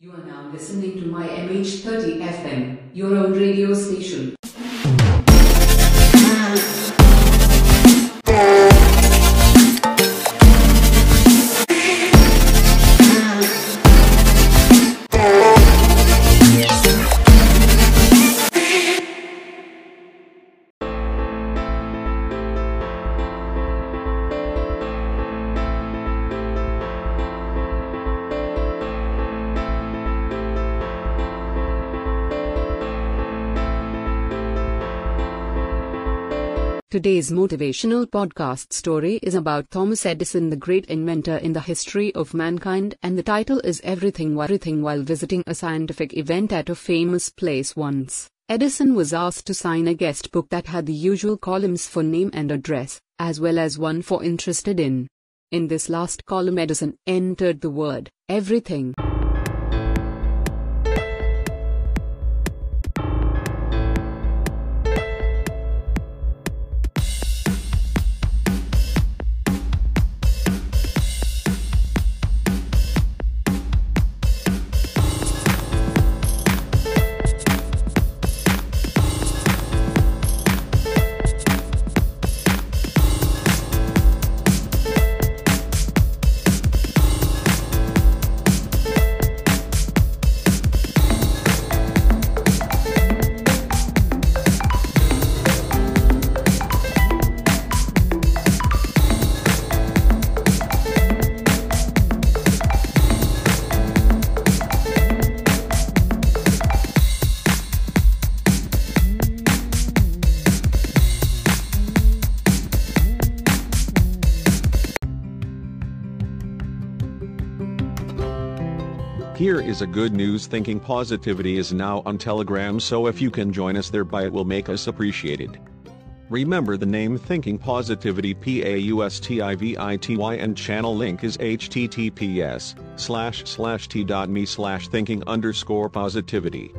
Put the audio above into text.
You are now listening to my MH30 FM, your own radio station. Today's motivational podcast story is about Thomas Edison, the great inventor in the history of mankind, and the title is Everything Everything While Visiting a Scientific Event at a Famous Place Once. Edison was asked to sign a guest book that had the usual columns for name and address, as well as one for interested in. In this last column, Edison entered the word everything. Here is a good news thinking positivity is now on Telegram so if you can join us thereby it will make us appreciated. Remember the name Thinking Positivity P-A-U-S-T-I-V-I-T-Y and channel link is https slash slash t.me slash thinking underscore positivity.